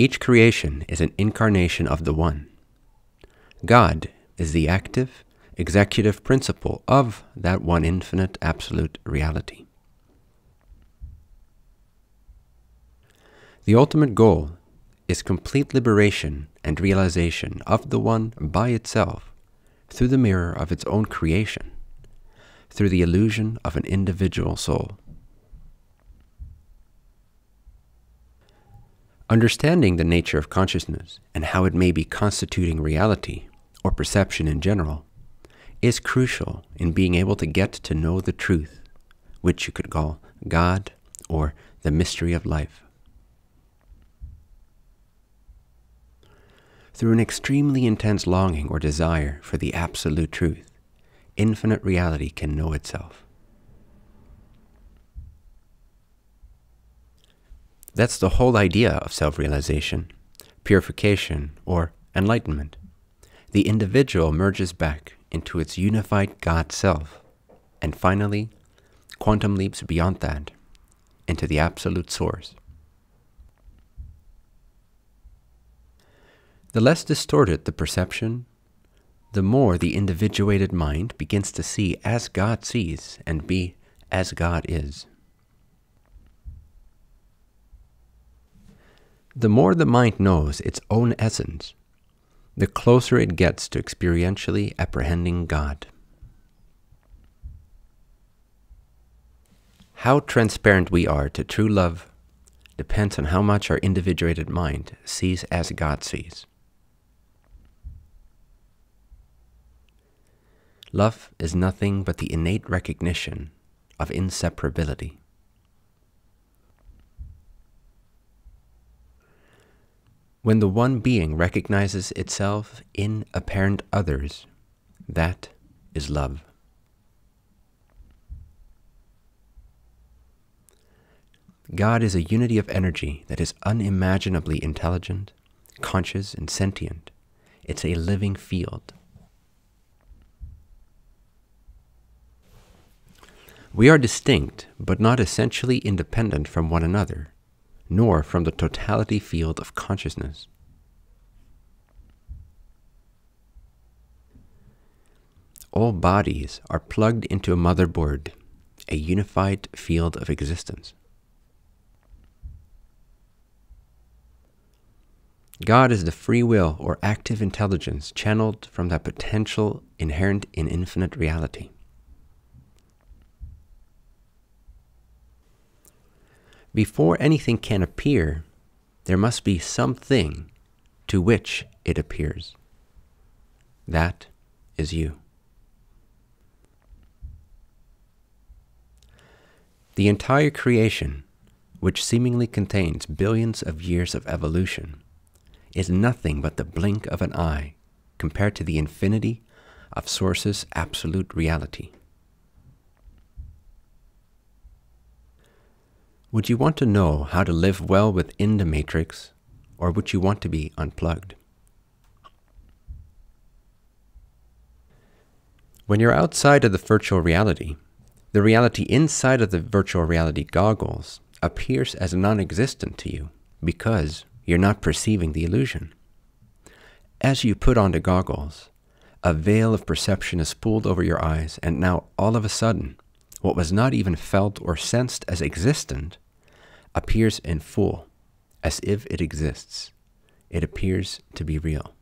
Each creation is an incarnation of the One. God is the active, executive principle of that one infinite absolute reality. The ultimate goal is complete liberation and realization of the One by itself through the mirror of its own creation, through the illusion of an individual soul. Understanding the nature of consciousness and how it may be constituting reality, or perception in general, is crucial in being able to get to know the truth, which you could call God or the mystery of life. Through an extremely intense longing or desire for the absolute truth, infinite reality can know itself. That's the whole idea of self realization, purification, or enlightenment. The individual merges back into its unified God self, and finally, quantum leaps beyond that into the absolute source. The less distorted the perception, the more the individuated mind begins to see as God sees and be as God is. The more the mind knows its own essence, the closer it gets to experientially apprehending God. How transparent we are to true love depends on how much our individuated mind sees as God sees. Love is nothing but the innate recognition of inseparability. When the one being recognizes itself in apparent others, that is love. God is a unity of energy that is unimaginably intelligent, conscious, and sentient. It's a living field. We are distinct, but not essentially independent from one another nor from the totality field of consciousness. All bodies are plugged into a motherboard, a unified field of existence. God is the free will or active intelligence channeled from that potential inherent in infinite reality. Before anything can appear, there must be something to which it appears. That is you. The entire creation, which seemingly contains billions of years of evolution, is nothing but the blink of an eye compared to the infinity of Source's absolute reality. Would you want to know how to live well within the matrix, or would you want to be unplugged? When you're outside of the virtual reality, the reality inside of the virtual reality goggles appears as non existent to you because you're not perceiving the illusion. As you put on the goggles, a veil of perception is pulled over your eyes, and now all of a sudden, what was not even felt or sensed as existent appears in full, as if it exists. It appears to be real.